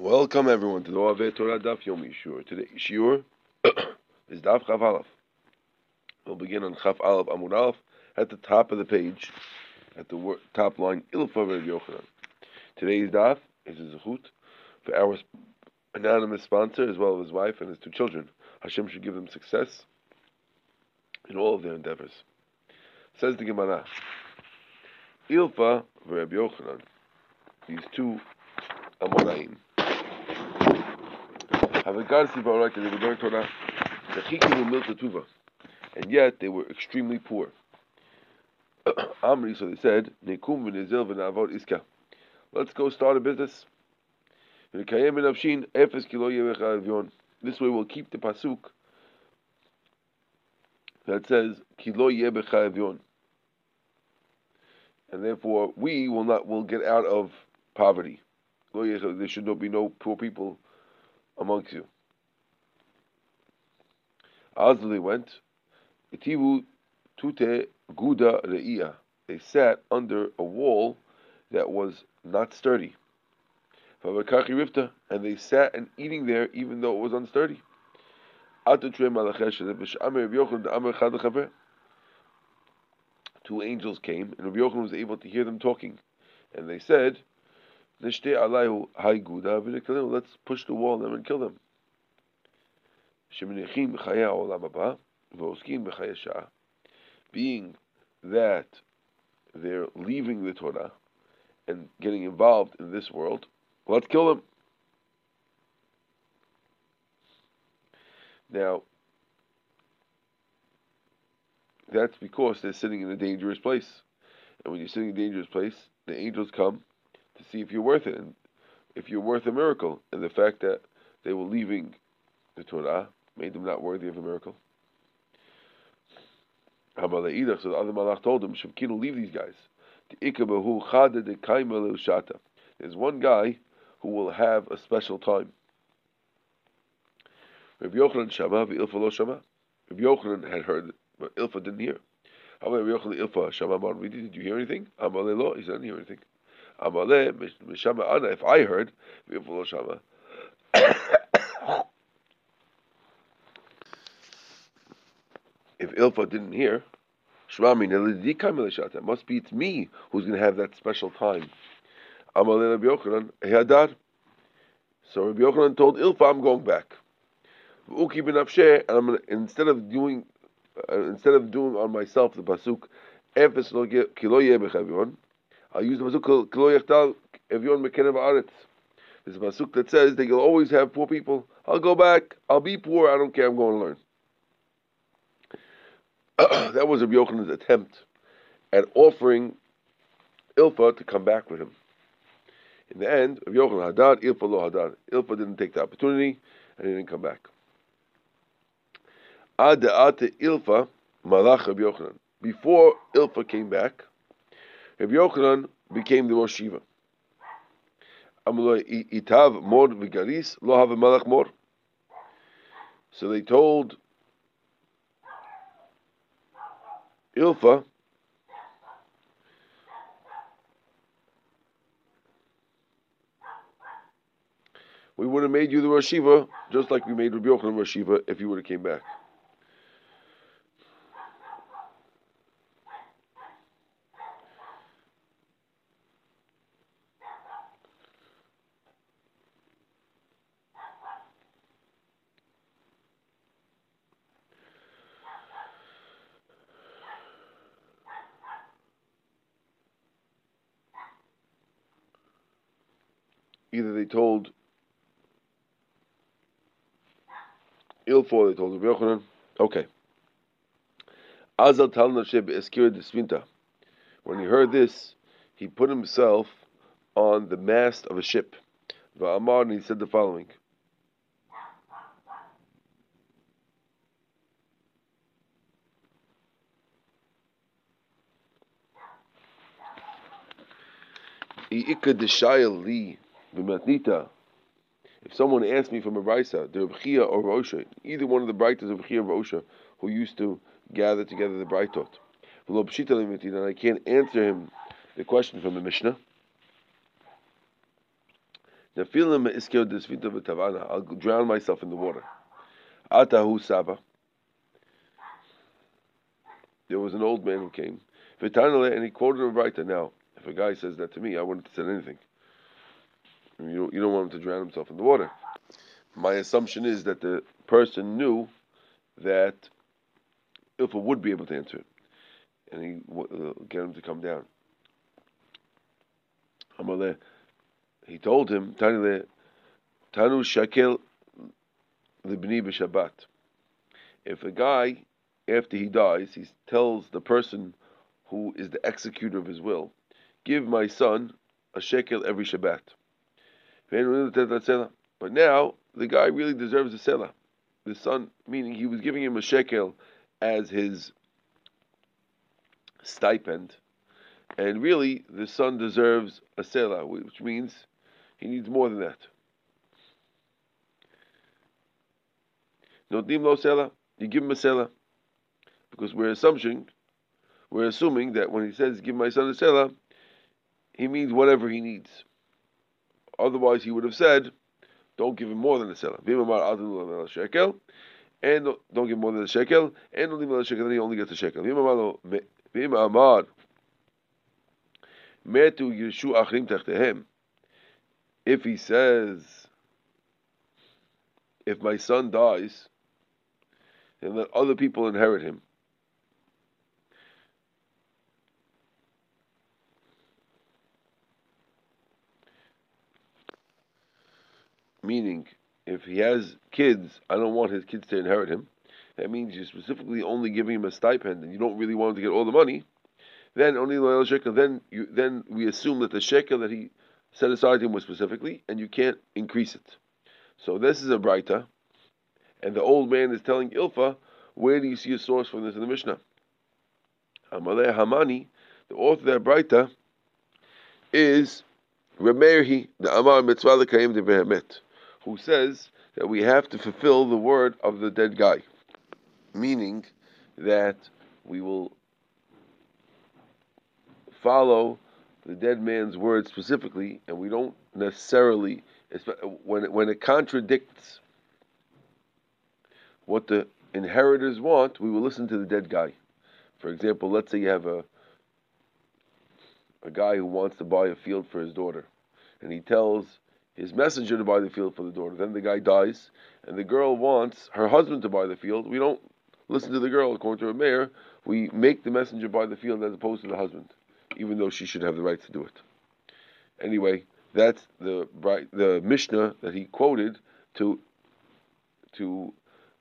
Welcome everyone to the Oave Torah Daf Yomi Shiur. Today Shiur is Daf Chav Aleph. We'll begin on Chav Aleph Amud Aleph at the top of the page, at the top line Ilfa Rav Yochanan. Today's Daf is a zechut for our anonymous sponsor as well as his wife and his two children. Hashem should give them success in all of their endeavors. Says the Gemara, Ilfa Rav Yochanan. These two Amoraim Torah, and yet they were extremely poor. Amri, so they said, Nekum iska. Let's go start a business. This way we'll keep the pasuk that says and therefore we will not will get out of poverty. There should not be no poor people amongst you. As they went, itivu tute guda re'ia. They sat under a wall that was not sturdy. And they sat and eating there even though it was unsturdy. Two angels came, and Rabbi Yochanan was able to hear them talking. And they said, Let's push the wall on them and kill them. Being that they're leaving the Torah and getting involved in this world, let's kill them. Now, that's because they're sitting in a dangerous place. And when you're sitting in a dangerous place, the angels come to see if you're worth it, and if you're worth a miracle. And the fact that they were leaving the Torah made them not worthy of a miracle. So the other malach told him, Shavkinu, leave these guys. There's one guy who will have a special time. Rabbi Yochanan Shama, Ilfa lo Shama. Rabbi Yochanan had heard, but Ilfa didn't hear. How Rabbi Yochanan Ilfa Shama Did you hear anything? Amalei lo, he didn't hear anything. Amaleh, Mishama Ana, if I heard, V'yufalo Shama. If Ilfa didn't hear, Shmami Nelidika must be it's me who's going to have that special time. Amaleh Rabbi Yochanan, Ehadar. So Rabbi Yochanan told Ilfa, I'm going back. Uki ben and I'm gonna, instead of doing, uh, instead of doing on myself the pasuk, Efes lo kilo yebech I'll use the pasuk kilo yachtal evyon mekenev aretz. There's a pasuk that says that you'll always have poor people. I'll go back. I'll be poor. I don't care. I'm going to learn. that was Rabbi Yochanan's attempt at offering Ilfa to come back with him. In the end, Rabbi Yochanan hadad, Ilfa lo hadad. Ilfa didn't take the opportunity, and he didn't come back. Ad Ilfa malach Rabbi Yochanan. Before Ilfa came back, Rabbi Yochanan became the Rosh Yeshiva. Itav mor v'garis lo have malach mor. So they told Ilfa we would have made you the Rosh Yeshiva just like we made Rabbi Yochanan Rosh Yeshiva if you would have came back. Either they told Ilfa, they told Rabbi Yochanan, okay. Azal Talna Sheb Eskir Desvinta. When he heard this, he put himself on the mast of a ship. Va'amar, and he said the following. I'ika deshayel If someone asked me from a brisa, the Rebchia or Rosha, either one of the brightos of Rebchia or Rosha, who used to gather together the brightot, and I can't answer him the question from the Mishnah. I'll drown myself in the water. Atahu Saba. There was an old man who came. And he quoted a writer. Now, if a guy says that to me, I wouldn't have said anything. You don't, you don't want him to drown himself in the water. My assumption is that the person knew that Ilfa would be able to answer it, and he uh, get him to come down. He told him, Tanu shakel libni b'Shabbat. If a guy, after he dies, he tells the person who is the executor of his will, give my son a shekel every Shabbat. But now the guy really deserves a selah. The son, meaning he was giving him a shekel as his stipend, and really the son deserves a selah, which means he needs more than that. Notim lo selah, you give him a selah, because we're assuming, we're assuming that when he says give my son a selah, he means whatever he needs. Otherwise, he would have said, don't give him more than a selah. shekel, and don't give more than a shekel, and don't leave a shekel, then he only gets a shekel. If he says, if my son dies, then let other people inherit him, Meaning, if he has kids, I don't want his kids to inherit him. That means you're specifically only giving him a stipend, and you don't really want him to get all the money. Then only the loyal shekel. Then you, then we assume that the shekel that he set aside to him was specifically, and you can't increase it. So this is a brayta, and the old man is telling Ilfa, where do you see a source for this in the Mishnah? Amalei Hamani, the author of that brayta, is Remeirhi, the Amar Mitzvah Lekayim de Behemet who says that we have to fulfill the word of the dead guy, meaning that we will follow the dead man's word specifically, and we don't necessarily when it, when it contradicts what the inheritors want, we will listen to the dead guy. For example, let's say you have a a guy who wants to buy a field for his daughter, and he tells his messenger to buy the field for the daughter. Then the guy dies, and the girl wants her husband to buy the field. We don't listen to the girl according to a mayor. We make the messenger buy the field as opposed to the husband, even though she should have the right to do it. Anyway, that's the the Mishnah that he quoted to to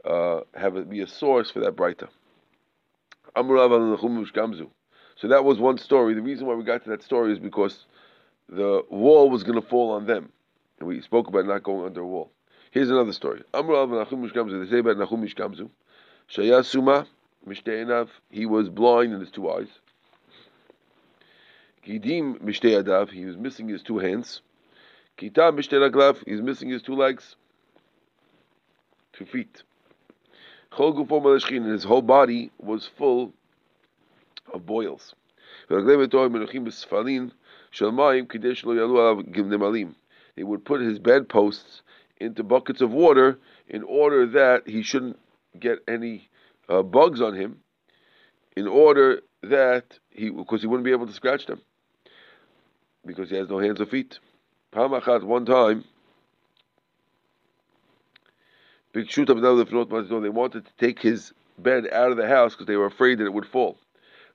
uh, have it be a source for that brayta. So that was one story. The reason why we got to that story is because the wall was going to fall on them. We spoke about not going under a wall. Here's another story. Amr Mishkamzu. They say about Nachum Ish Gamzu. Shayasuma Mishteinav. He was blind in his two eyes. Gidim Mishteyadav. He was missing his two hands. Kita Mishteyaglav. He's missing his two legs. Two feet. Chol Gufo his whole body was full of boils. He would put his bedposts into buckets of water in order that he shouldn't get any uh, bugs on him, in order that he, because he wouldn't be able to scratch them, because he has no hands or feet. Pamachat, one time, Big shoot up another they wanted to take his bed out of the house because they were afraid that it would fall.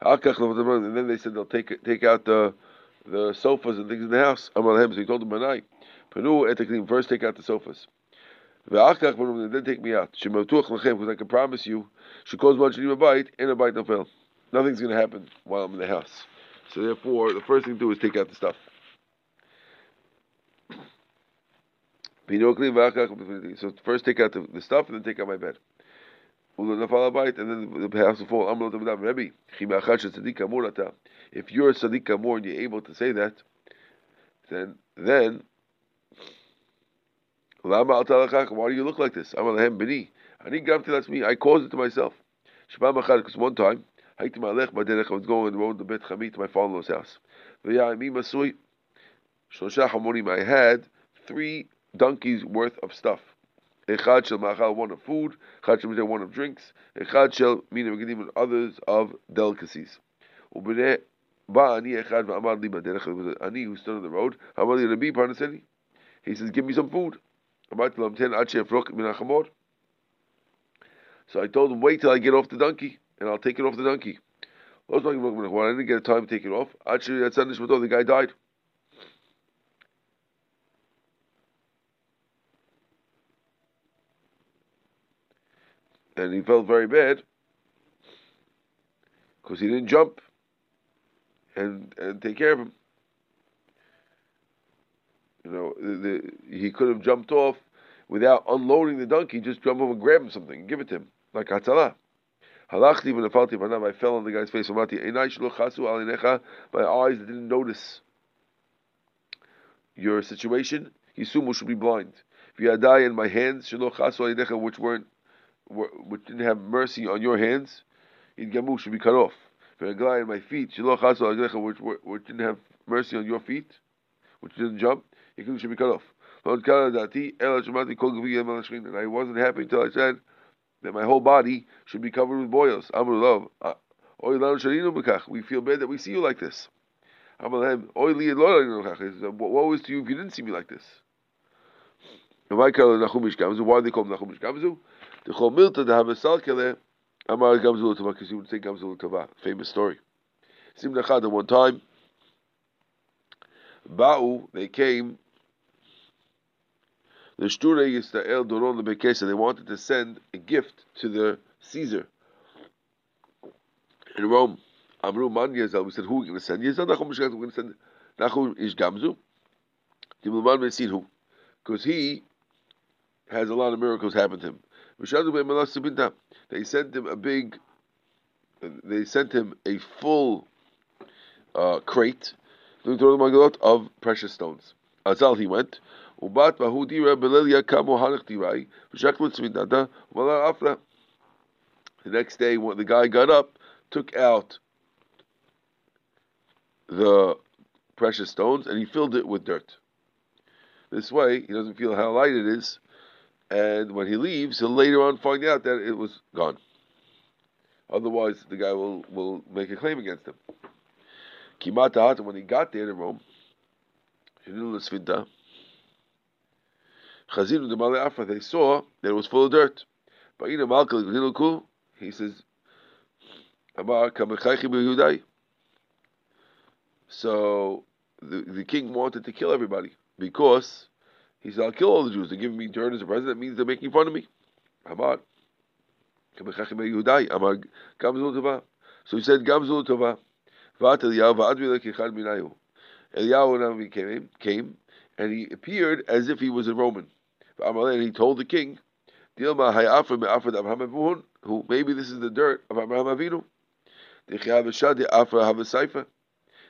And then they said they'll take take out the the sofas and things in the house. So he told them, Panu eteklim. First, take out the sofas. Then take me out. Because I can promise you, she calls one a bite, and a bite no fail. Nothing's going to happen while I'm in the house. So therefore, the first thing to do is take out the stuff. So first take out the, the stuff, and then take out my bed. And then the house will fall. If you're a tzaddik kamor and you're able to say that, then then why do you look like this? I'm alahem bini. Ani gavti that's me. I caused it to myself. Because one time I was going on the road to Bet Chamit to my father-in-law's house. I had three donkeys worth of stuff. Echad shel machal, one of food. Echad shel one of drinks. Echad shel mina and others of delicacies. Ubnei ba ani echad v'amar li baderech. Ani who stood on the road. Amar li Rabbi Parnaseni. He says, "Give me some food." So I told him, "Wait till I get off the donkey, and I'll take it off the donkey." I didn't get a time to take it off. Actually, that's the guy died. and he felt very bad because he didn't jump and and take care of him. You know, the, the, he could have jumped off without unloading the donkey. Just jump over and grab him something, and give it to him like Hatzalah. Halachti when I fell on the guy's face. My eyes didn't notice your situation. Yisumu should be blind. V'yadai in my hands, which weren't which didn't have mercy on your hands, in gamu should be cut off. in my feet, which, which didn't have mercy on your feet, which didn't jump, it should be cut off. And I wasn't happy until I said that my whole body should be covered with boils. Uh, we feel bad that we see you like this. Woe is to you if you didn't see me like this. Why are they called Nachum Ish Gamzu? The Chol Milta, the Havasal Kele, Amar Gamzul Tova, because he would say Gamzul Tova. Famous story. Sim Nachad, one time, Ba'u, they came, the Shture Yisrael Doron Lebekesa, they wanted to send a gift to the Caesar in Rome. Amru Man Yezel, we said, who are we going to send? Yezel Nachum Mishkat, we're going to send Nachum Ish Gamzu. Dimulman Mesin, who? Because he has a lot of miracles happen to him. They sent him a big, they sent him a full uh, crate of precious stones. Azal he went. The next day, when the guy got up, took out the precious stones and he filled it with dirt. This way, he doesn't feel how light it is, and when he leaves, he'll later on find out that it was gone. Otherwise, the guy will, will make a claim against him. When he got there to Rome, Khazim the Malayafa, they saw that it was full of dirt. He says, so the, the king wanted to kill everybody because he said, I'll kill all the Jews. They're giving me dirt as a president. That means they're making fun of me. Hamad. So he said, Gamzul Tova. Eliyahu came, came, and he appeared as if he was a Roman. And he told the king, who maybe this is the dirt of Abraham Avinu.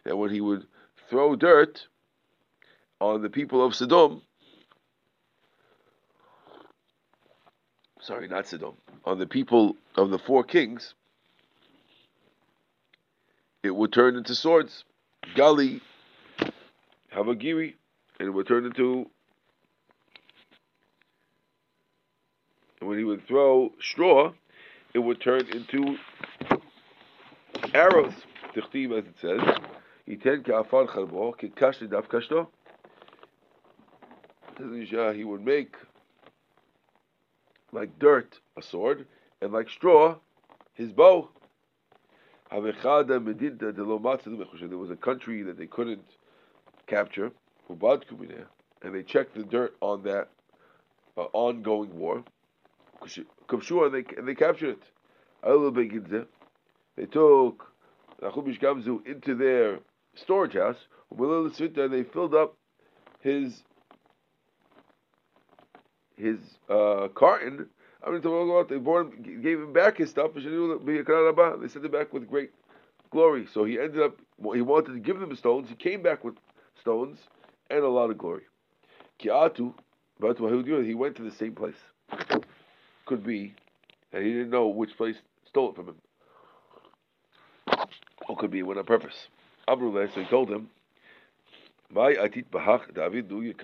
That when he would throw dirt on the people of Sodom, sorry, not Sodom, on the people of the four kings, it would turn into swords. Gali, Havagiri, and it would turn into. When he would throw straw, it would turn into arrows. Tichtiv, as it says, Iten ka'afar chalbo, daf kashto. He would make like dirt, a sword, and like straw, his bow. There was a country that they couldn't capture, and they checked the dirt on that uh, ongoing war. And they, and they captured it. They took Nachum Ish Gamzu into their storage house, and they filled up his his uh, carton. They brought him, gave him back his stuff. They sent him back with great glory. So he ended up. He wanted to give them stones. He came back with stones and a lot of glory. Kiatu, he went to the same place. Could be, and he didn't know which place stole it from him. Or could be he went on purpose. Abruleh, so he told him, "My atit bahach David du.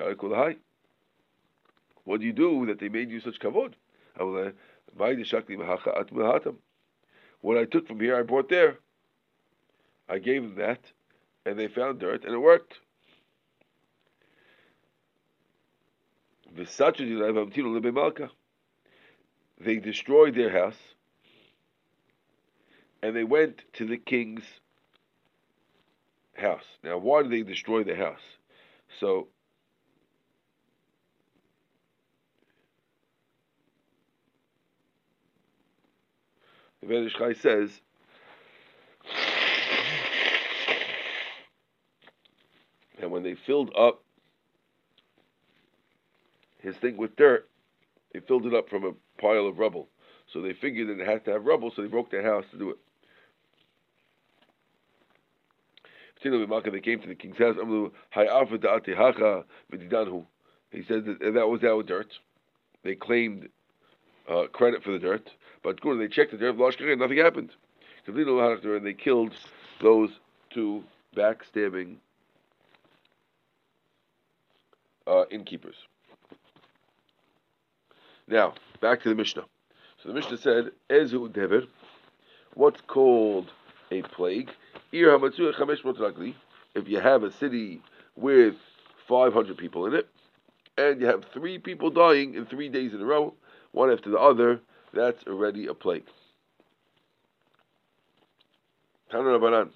What do you do that they made you such kavod? What I took from here, I brought there. I gave them that, and they found dirt, and it worked. They destroyed their house, and they went to the king's house. Now, why did they destroy the house? So, the says, and when they filled up his thing with dirt, they filled it up from a pile of rubble. So they figured that it had to have rubble, so they broke their house to do it. They came to the king's house. He said that that was our dirt. They claimed uh, credit for the dirt, but good, they checked the dirt, and nothing happened. And they killed those two backstabbing uh, innkeepers. Now, back to the Mishnah. So the Mishnah said, Ezu Dever, what's called a plague? If you have a city with 500 people in it, and you have three people dying in three days in a row, one after the other, that's already a plague. We learned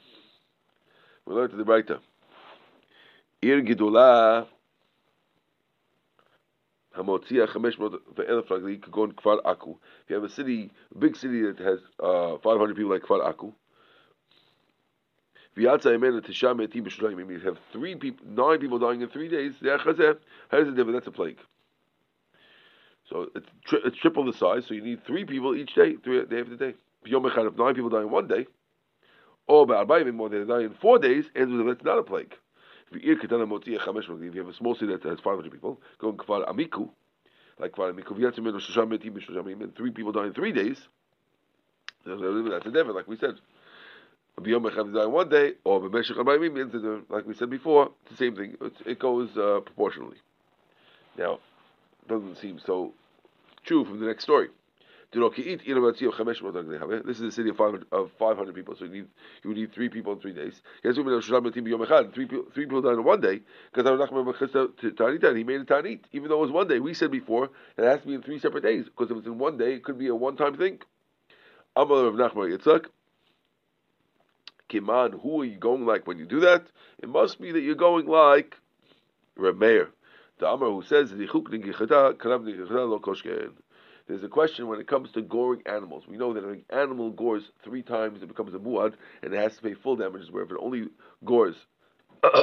to the Braita. Ir Gidula Hamotzia Chameshmot ve'elef ragli kagon Kfar Aku. If you have a city, a big city that has uh, 500 people like Kfar Aku, V'yatza Yemen Tisham Etim B'Shulaim. You have three people, nine people dying in three days. How does it differ? That's a plague. So it's, tri- it's triple the size. So you need three people each day, three day after day. Yom if nine people die in one day, or Ba'arbayim more than die in four days, and that's not a plague. If you have a small city that has 500 people, go in Kfar Amiku, like Kfar Amiku, three people die in three days, that's a devil, like we said. B'yom die in one day, or B'meshech Abayim, like we said before, it's the same thing. It, it goes uh, proportionally. Now, doesn't seem so true from the next story. This is a city of 500, of 500 people, so you need you would need three people in three days. Three three people died in one day because he made a tanit, even though it was one day. We said before it has to be in three separate days because if it's in one day, it could be a one-time thing. Amal of Nachman Yitzchak. Kiman, who are you going like when you do that? It must be that you're going like Rameir. The who says there's a question when it comes to goring animals. We know that if an animal gores three times, it becomes a muad, and it has to pay full damages. Where if it only gores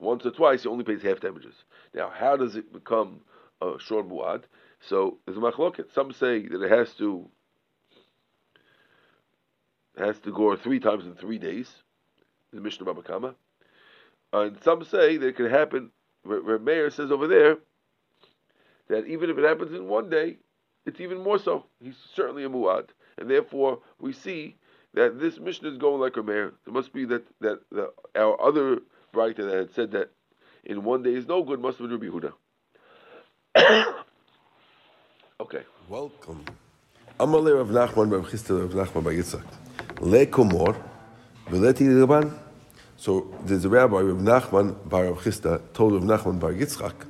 once or twice, it only pays half damages. Now, how does it become a shor muad? So there's a machloket. Some say that it has to has to gore three times in three days. The Mishnah Bava Kamma. And some say that it can happen. Where Meir says over there that even if it happens in one day, it's even more so. He's certainly a muad, and therefore we see that this mission is going like a mayor. It must be that that our other writer that had said that in one day is no good must have been Rabbi Huda. okay. Welcome. Amalei Rav Nachman Rav Chisda Rav Nachman Yitzchak. Lekomor v'leti Rabban. So there's a rabbi Rav Nachman Bar Rav Chisda told Rav Nachman Bar Yitzchak,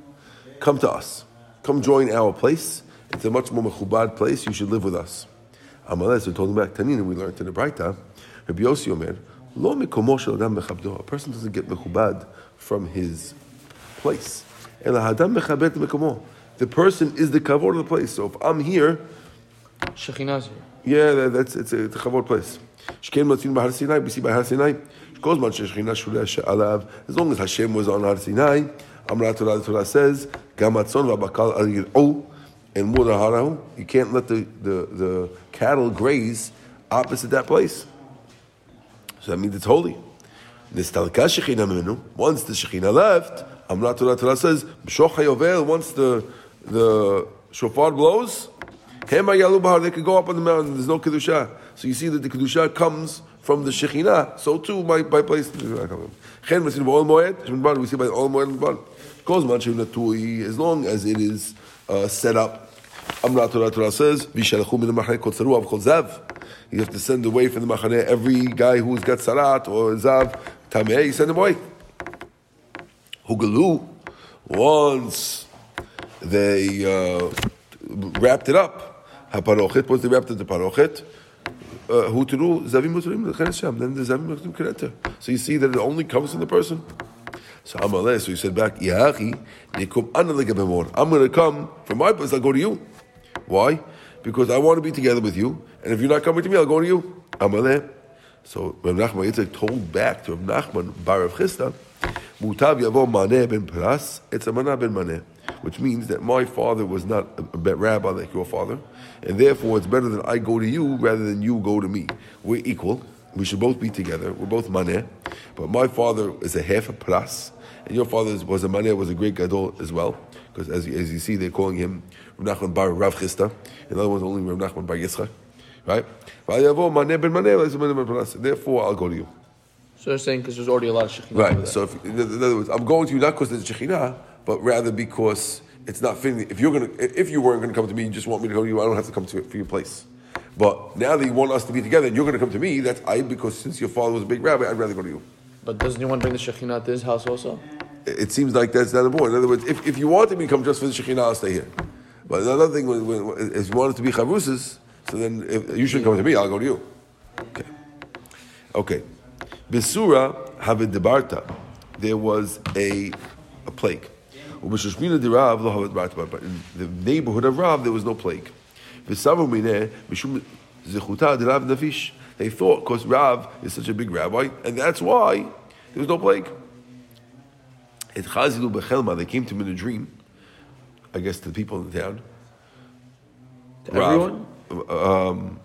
come to us come join our place. It's a much more mechubad place. You should live with us. Amalez, we told him back, Tanina, we learned in the Braita, Rabbi Yossi Omer, Lo adam A person doesn't get mechubad from his place. Ela hadam mechabet mikomo. The person is the kavod of the place. So if I'm here, Shekhinah's here. Yeah, that's it's a, it's a kavod place. Shken matzin b'Har Sinai. We see by Har Sinai. As long as Hashem was on Har Sinai, Amra Torah, Torah says, Gamatzon v'abakal al yir'u, and mudaharahu, you can't let the, the, the cattle graze opposite that place. So that means it's holy. Once the Shekhinah left, Amra Torah, Torah says, once the, the shofar blows, they can go up on the mountain, there's no Kedusha. So you see that the Kedusha comes from the Shekhinah, so too my, my place. We see by Ohel Moed Kozman Natui, as long as it is uh, set up. Amra Torah Torah says, Vishalachu min machane. You have to send away from the machane every guy who's got sarat or zav, tameh, you send him away. Hugalu, once they uh, wrapped it up, haparochet, once they wrapped it to parochet, uh, hutru zavim muturim l'chenes Then the zavim muturim kereter. So you see that it only comes from the person. So Amaleh, so he said back, Yahi, Nikum Analegabemor. I'm going to come from my place, I'll go to you. Why? Because I want to be together with you, and if you're not coming to me, I'll go to you. Amaleh. So Reb Nachman Yitzchak told back to Reb Nachman, Bar Chisda, Mutav Yavo Maneh ben Pras, Etzamana ben Maneh which means that my father was not a rabbi like your father, and therefore it's better that I go to you rather than you go to me. We're equal. We should both be together. We're both maneh, but my father is a half a pras, and your father was a maneh, was a great gadol as well. Because as, you- as you see, they're calling him Rav Nachman Bar Rav Chisda. In other words, only Rav Nachman Bar Yitzchak, right? V'ayavo maneh ben maneh, it's a maneh. Therefore, I'll go to you. So they're saying because there's already a lot of Shekhinah. Right. So, if, in other words, I'm going to you not because there's Shekhinah, but rather because it's not fitting. If you're gonna, if you weren't going to come to me, you just want me to go to you. I don't have to come to for your place. But now that you want us to be together, and you're going to come to me, that's I because since your father was a big rabbi, I'd rather go to you. But doesn't anyone bring the Shekhinah to his house also? It seems like that's not important. In other words, if, if you wanted me to come just for the Shekhinah, I'll stay here. But another thing, when, when, is you want it to be chavrusis, so then if, you shouldn't come to me, I'll go to you. Okay. Okay. Besura Havid Debarta, there was a, a plague. Ubeshashmina de Rav lo Havid Debarta, but in the neighborhood of Rav, there was no plague. V'savu mineh mishum zechuta de Rav Nafish. They thought, because Rav is such a big rabbi, and that's why there was no plague. It chazilu bechelma, they came to him in a dream, I guess to the people in the town. To Rav, everyone?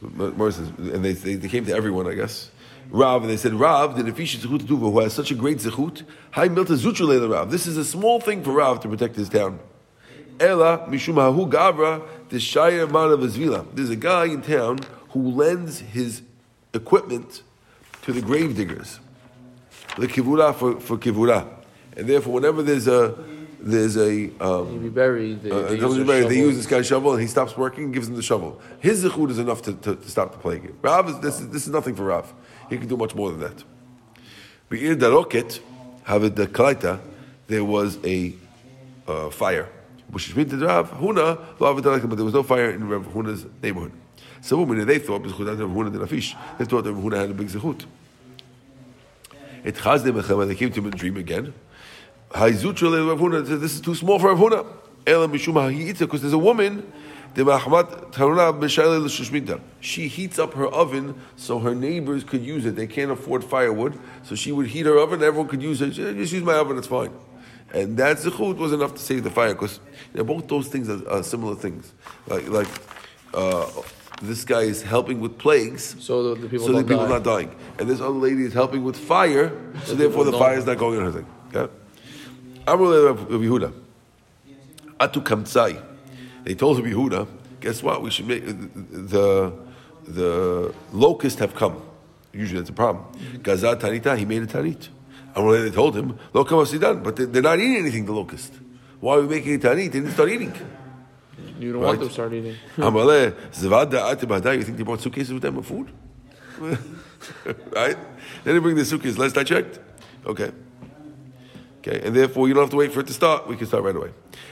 Moses, and they, they, they came to everyone, I guess. Rav, and they said, Rav, the Nefish Zechut Tuva, who has such a great Zechut, Hai Milta Zuchulele Rav. This is a small thing for Rav to protect his town. Ela Mishum Hahu Gavra, the Shire Man of Zvila. There's a guy in town who lends his equipment to the grave diggers. The kivura for, for kivura. And therefore, whenever there's a there's a um, be buried. They, uh, they, use a they use this guy's shovel and he stops working, and gives him the shovel. His zechut is enough to, to, to stop the plague. Rav is this, is this is nothing for Rav. He can do much more than that. Be'ir daroket, have the kalaita, there was a uh, fire. Which is to Rav Huna, it but there was no fire in Rav Huna's neighborhood. So they thought because Rav Huna did a fish, they thought Rav Huna had a big zechut. It chazde mechem, they came to him in a dream again. Haizutra Rav Huna "This is too small for Rav Huna." Ela ha'hi'itza, because there's a woman. The mahmat taruna b'shayle l'shushmita. She heats up her oven so her neighbors could use it. They can't afford firewood, so she would heat her oven. Everyone could use it. She said, Just use my oven; it's fine. And that zechut was enough to save the fire because you know, both those things are, are similar things. Like like uh, this guy is helping with plagues. So the, the people So the people die. not dying. And this other lady is helping with fire, so therefore the fire is not going on her thing. Okay? Rav Yehuda. Atu Kamtsai. They told Rabbi Yehuda, guess what? We should make the the locusts have come. Usually that's a problem. Gazat Tanita, he made a Tanit. And when they told him, Lo Kamasidan, but they- they're not eating anything, the locust. Why are we making a Tanit? They didn't start eating. You don't Right. want them to start eating. Amaleh, Zavada Atibada, you think they brought suitcases with them of food? right? They didn't bring the suitcase. Last I checked. Okay. Okay, and therefore you don't have to wait for it to start. We can start right away.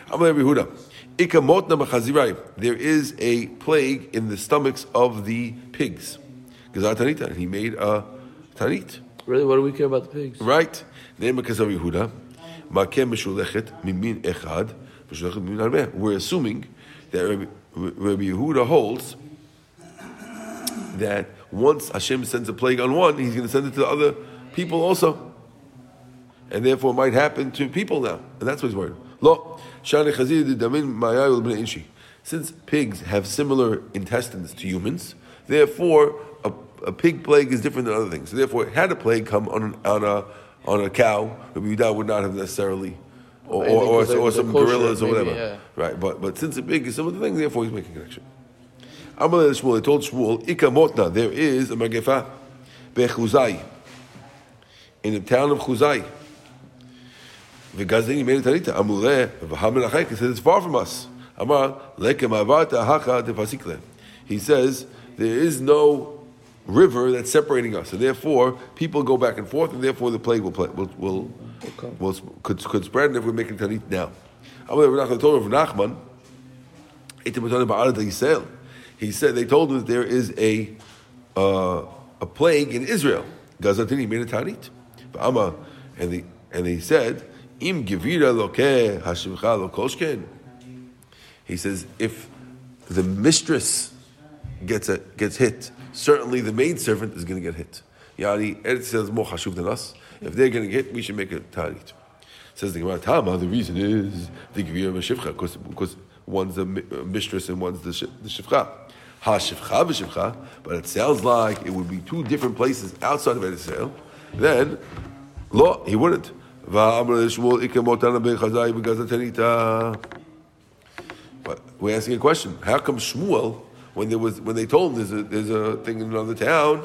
Amaleh Yehuda. There is a plague in the stomachs of the pigs. And he made a Tanit. Really, what do we care about the pigs? Right? Name of Yehuda. Makem meshulechet mimin echad. meshulechet mimin arbeh. We're assuming that Rabbi, Rabbi Yehuda holds that once Hashem sends a plague on one, He's going to send it to the other people also, and therefore it might happen to people now, and that's what he's worried. Lo shani chazir damin mayayul bnei inshi. Since pigs have similar intestines to humans, therefore a, a pig plague is different than other things. So therefore, had a plague come on an, on a on a cow, Rabbi Yehuda would not have necessarily. Or, Maybe or, or, or some gorillas or whatever. yeah. Right, but but since a pig is of the things, therefore he's making a connection. Amalei Shmuel, they told Shmuel, Ika Motna, there is a Magefa, Bechuzai, in the town of Chuzai. Made a tanita. Amuleh v'hamin achayk. He said it's far from us. Amar lekem avarta haka defasikle. He says there is no river that's separating us, and therefore people go back and forth, and therefore the plague will play, will will, come. will could, could spread. And if we're making tanit now, Amar Rav told Rav Nachman. Itim B'Tana Yisrael. He said they told him that there is a uh, a plague in Israel. Gazatini made a. Amma and they and they said im gevira lokeh hashivcha lokoshken. He says if the mistress gets a, gets hit, certainly the maidservant is going to get hit. Yani Eretz says more hashuv than us. If they're going to get, we should make a tanit. Says the Gemara, Tama, the reason is the Gevira Meshivcha, because, because one's a mistress and one's the, the Shivcha. Ha Shivcha but it sounds like it would be two different places outside of Eretz Yisrael. Then, law, he wouldn't. Va'amr Shmuel ikemotana b'chazai b'gazatanita. But we're asking a question. How come Shmuel, when there was when they told him there's a there's a thing in another town,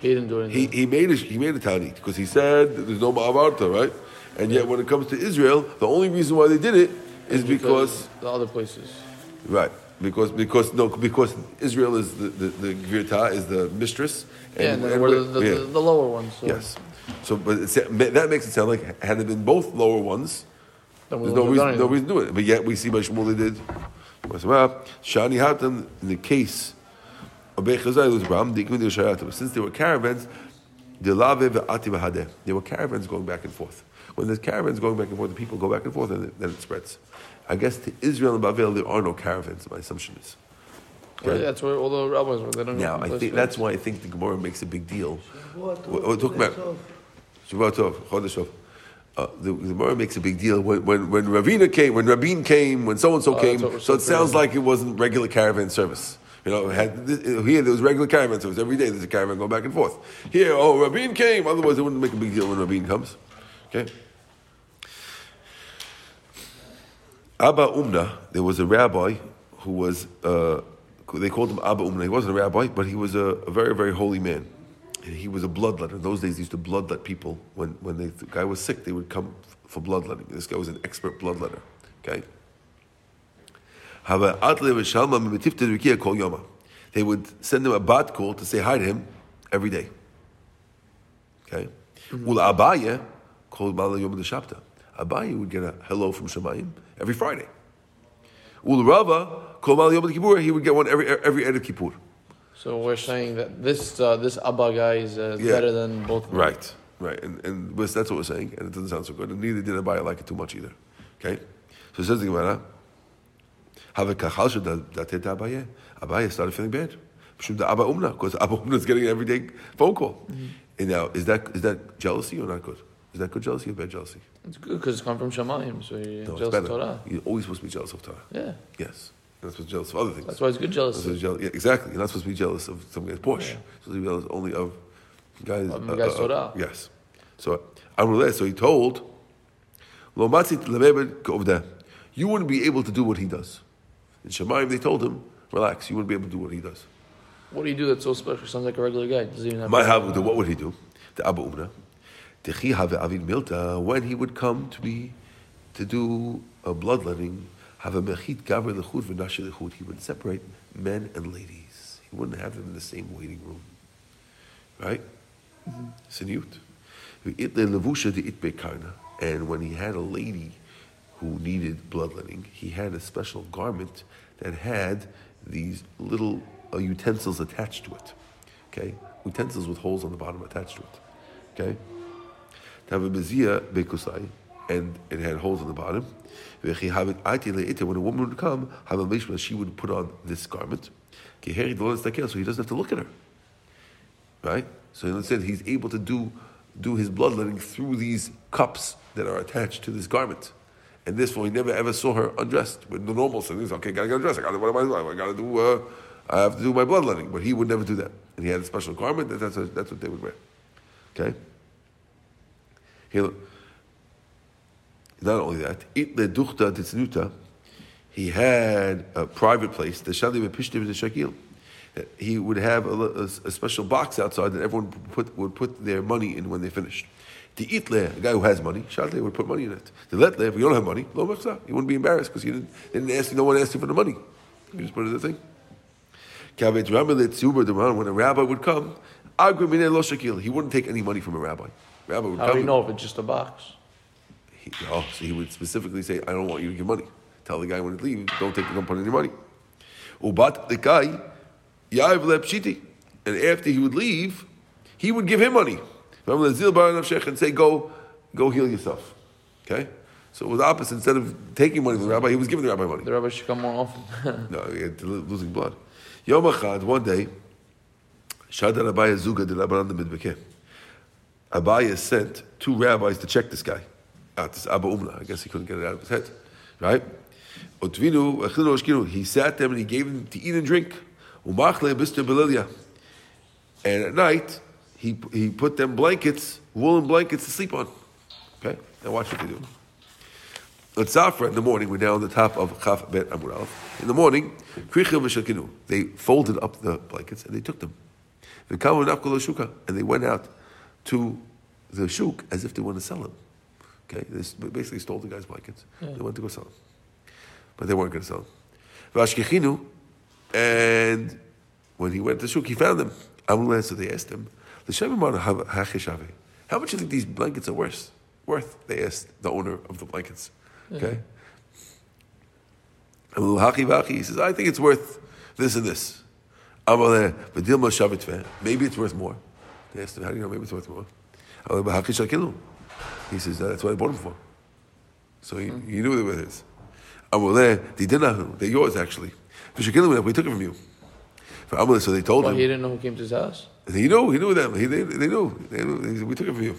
He didn't do anything. he, he made a, he made a tanit because he said there's no ma'avarta, right? And yet when it comes to Israel, the only reason why they did it is because the other places. right because because no because Israel is the the, the Gvirta is the mistress. yeah, and and we're we're- the, the, yeah. the, the lower ones. So yes. So, but it's, that makes it sound like had it been both lower ones, then there's no reason, no reason to do it. But yet we see by Shmuel they did. Shani Hatan, in the case of Beit Chazai, was Ram, the Ikun Shayata. Since there were caravans, the Lave ve'ati v'hadeh. There were caravans going back and forth. When there's caravans going back and forth, the people go back and forth, and then it spreads. I guess to Israel and Bavel, there are no caravans. My assumption is. Well, that's where all the rabbis were. They don't Now, know I think that's why I think the Gemara makes a big deal. We're, we're talking about Tov, Chodesh. Uh, the, the Gemara makes a big deal when, when, when Ravina came, when Rabin came, when so and so came. that's what we're So it sounds like it wasn't regular caravan service. You know, had, here there was regular caravan service every day. There's a caravan going back and forth. Here, oh, Rabin came. Otherwise, it wouldn't make a big deal when Rabin comes. Okay. Abba Umna, there was a rabbi who was, uh, they called him Abba Umna. He wasn't a rabbi, but he was a, a very, very holy man. And he was a bloodletter. In those days, they used to bloodlet people. When, when they, the guy was sick, they would come for bloodletting. This guy was an expert bloodletter. Okay? Hava atle v'shalma mimetifte rikia kol yoma. They would send him a bat call to say hi to him every day. Okay? Mm-hmm. Ula Abaye called Mala Yom Shabta. Abaye would get a hello from Shemayim every Friday. Ula Rava called Mala Yom Kippur. He would get one every every Ed of Kippur. So we're saying that this uh, this Abba guy is uh, Yeah. better than both. of them. Right, right, and and that's what we're saying, and it doesn't sound so good. And neither did Abaye like it too much either. Okay, so it says the Gemara. Have a kachal shedatet Abaye. Abaye started feeling bad. The Abba Umna, because Abba Umna is getting an everyday phone call. Mm-hmm. And now, is that is that jealousy or not good? Is that good jealousy or bad jealousy? It's good because it's come from Shemayim, so you're No, jealous of Torah. You're always supposed to be jealous of Torah. Yeah, Yes. You're not supposed to be jealous of other things. that's why it's good You're jealousy. be jealous- yeah, exactly. You're not supposed to be jealous of some guy's Porsche. Yeah. You're supposed to be jealous only of guys. Of uh, the guy's uh, Torah. yes. So, Amrullah, so he told, Lo matzit lebebed k'ovdeh. You wouldn't be able to do what he does. In Shemaim, they told him, relax, you wouldn't be able to do what he does. What do you do that's so special? Sounds like a regular guy. Doesn't even have. My have what would he do? The Abba Umna. Techi have avid milta. When he would come to be to do a bloodletting, have a mechit gaver lechut v'nashe lechut. He would separate men and ladies. He wouldn't have them in the same waiting room. Right? Siniyut. It le levusha de it bekarna. And when he had a lady who needed bloodletting, he had a special garment that had these little uh, utensils attached to it. Okay? Utensils with holes on the bottom attached to it. Okay? To have a mezia bekusai, and it had holes on the bottom. When a woman would come, she would put on this garment. So he doesn't have to look at her. Right? So instead, he's able to do, do his bloodletting through these cups that are attached to this garment. And this one, he never ever saw her undressed. With the normal thing, okay, gotta get undressed. I gotta, what am I doing? I gotta do, uh, I have to do my bloodletting. But he would never do that. And he had a special garment, that, that's, that's what they would wear. Okay? Here, look. Not only that, it le duchta ditznuta, he had a private place, the shali bepishtim the shakil. He would have a, a, a special box outside that everyone would put, would put their money in when they finished. The itle, a guy who has money, shatle would put money in it. The letle, if you don't have money, lo. You wouldn't be embarrassed because you didn't, they didn't ask no one asked you for the money. You just put it in the thing. Kavet Rabbi Tzuber Duran, when a rabbi would come, Agri Minei Lo Shakil, he wouldn't take any money from a rabbi. Rabbi would How do you know if it's just a box? He, oh, so he would specifically say, I don't want you to give money. Tell the guy when he leaves, don't take, don't put any money. Ubat the guy, Yav Lepshiti. And after he would leave, he would give him money. Remember the Zil Bar Nafshech and say, go, go heal yourself. Okay? So it was opposite. Instead of taking money from the rabbi, he was giving the rabbi money. The rabbi should come more often. No, he had to losing blood. Yom Achad, one day, Shadar Abaya Zuga de Labaran de Midbeke. Abaya sent two rabbis to check this guy. Ah, this Abba Umla. I guess he couldn't get it out of his head. Right? Otvinu, Echinu äh, Oshkinu. He sat them and he gave them to eat and drink. Umachle Belilia. And at night, he, he put them blankets, woolen blankets to sleep on. Okay? Now watch what they do. At Zafra in the morning, we're now on the top of Chaf Bet Amur In the morning. They folded up the blankets and they took them. And they went out to the shuk as if they want to sell them. Okay, they basically stole the guy's blankets. They went to go sell them, but they weren't going to sell them. V'ashkechinu, and when he went to the shuk, he found them. So they asked him, "L'shem amar ha'cheshavi." How much do you think these blankets are worth? Worth? They asked the owner of the blankets. Okay. V'achi. He says, "I think it's worth this and this." Amaleh, v'dilma shavitveh. Maybe it's worth more. They asked him, "How do you know? Maybe it's worth more." Amaleh, "B'haki shakilu." He says, "That's what I bought them for." So he, he knew they were his. Ah, Amaleh, didinahu. They're yours actually. We took it from you. So they told Well, him. he didn't know who came to his house. He knew, he knew them. He, they, they knew. They knew. He said, we took it from you.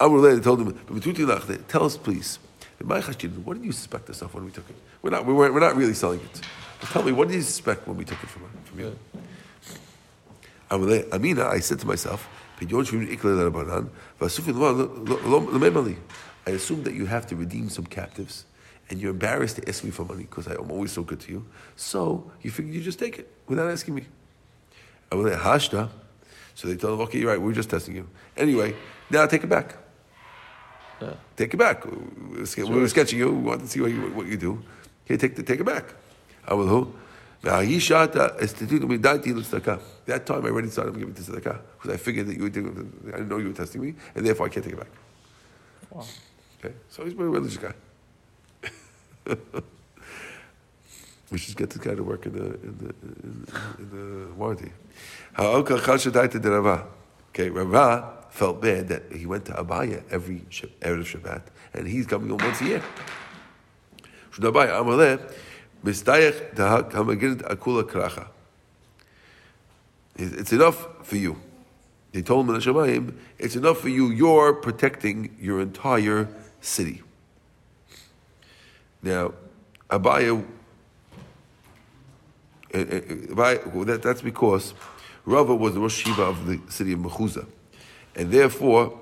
Amrullah told him, "But betuti lach, they- tell us please, what did you suspect us of when we took it? We're not, we weren't, we're not really selling it. But tell me, what did you suspect when we took it from, from you? Amrullah, Amina, I said to myself, I assume that you have to redeem some captives, and you're embarrassed to ask me for money because I'm always so good to you. So you figured you just take it without asking me. Amrullah, hashta. So they told him, okay, you're right, we we're just testing you. Anyway, now take it back. Yeah. Take it back. We were, ske- we were sketching you. We wanted to see what you, what you do. Okay, take, the, take it back. I will who? That time I already started giving to tzedakah because I figured that you were doing, I didn't know you were testing me, and therefore I can't take it back. Wow. Okay, so he's a very religious guy. we should get this guy to work in the in the in, in the warranty. Ha'okal chal shadaita de Rava. Okay, Rava felt bad that he went to Abaya every Erev Shabbat, and he's coming home once a year. It's enough for you. They told him in it's enough for you. You're protecting your entire city. Now, Abaya, uh, uh, Abaya well, that, that's because Rava was the Rosh Yeshiva of the city of Mechuzah. And therefore,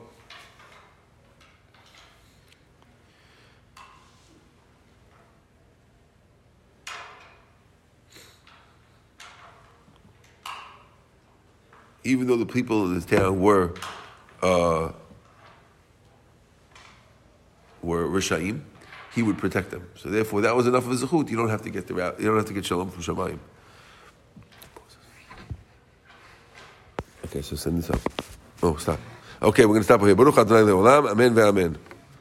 even though the people in this town were uh, were Rishaim, he would protect them. So therefore, that was enough of a zechut. You don't have to get the you don't have to get shalom from Shemayim. Okay, so send this up. Oh, stop. Okay, we're going to stop here. Baruch Adonai Leolam. Amen ve'amen.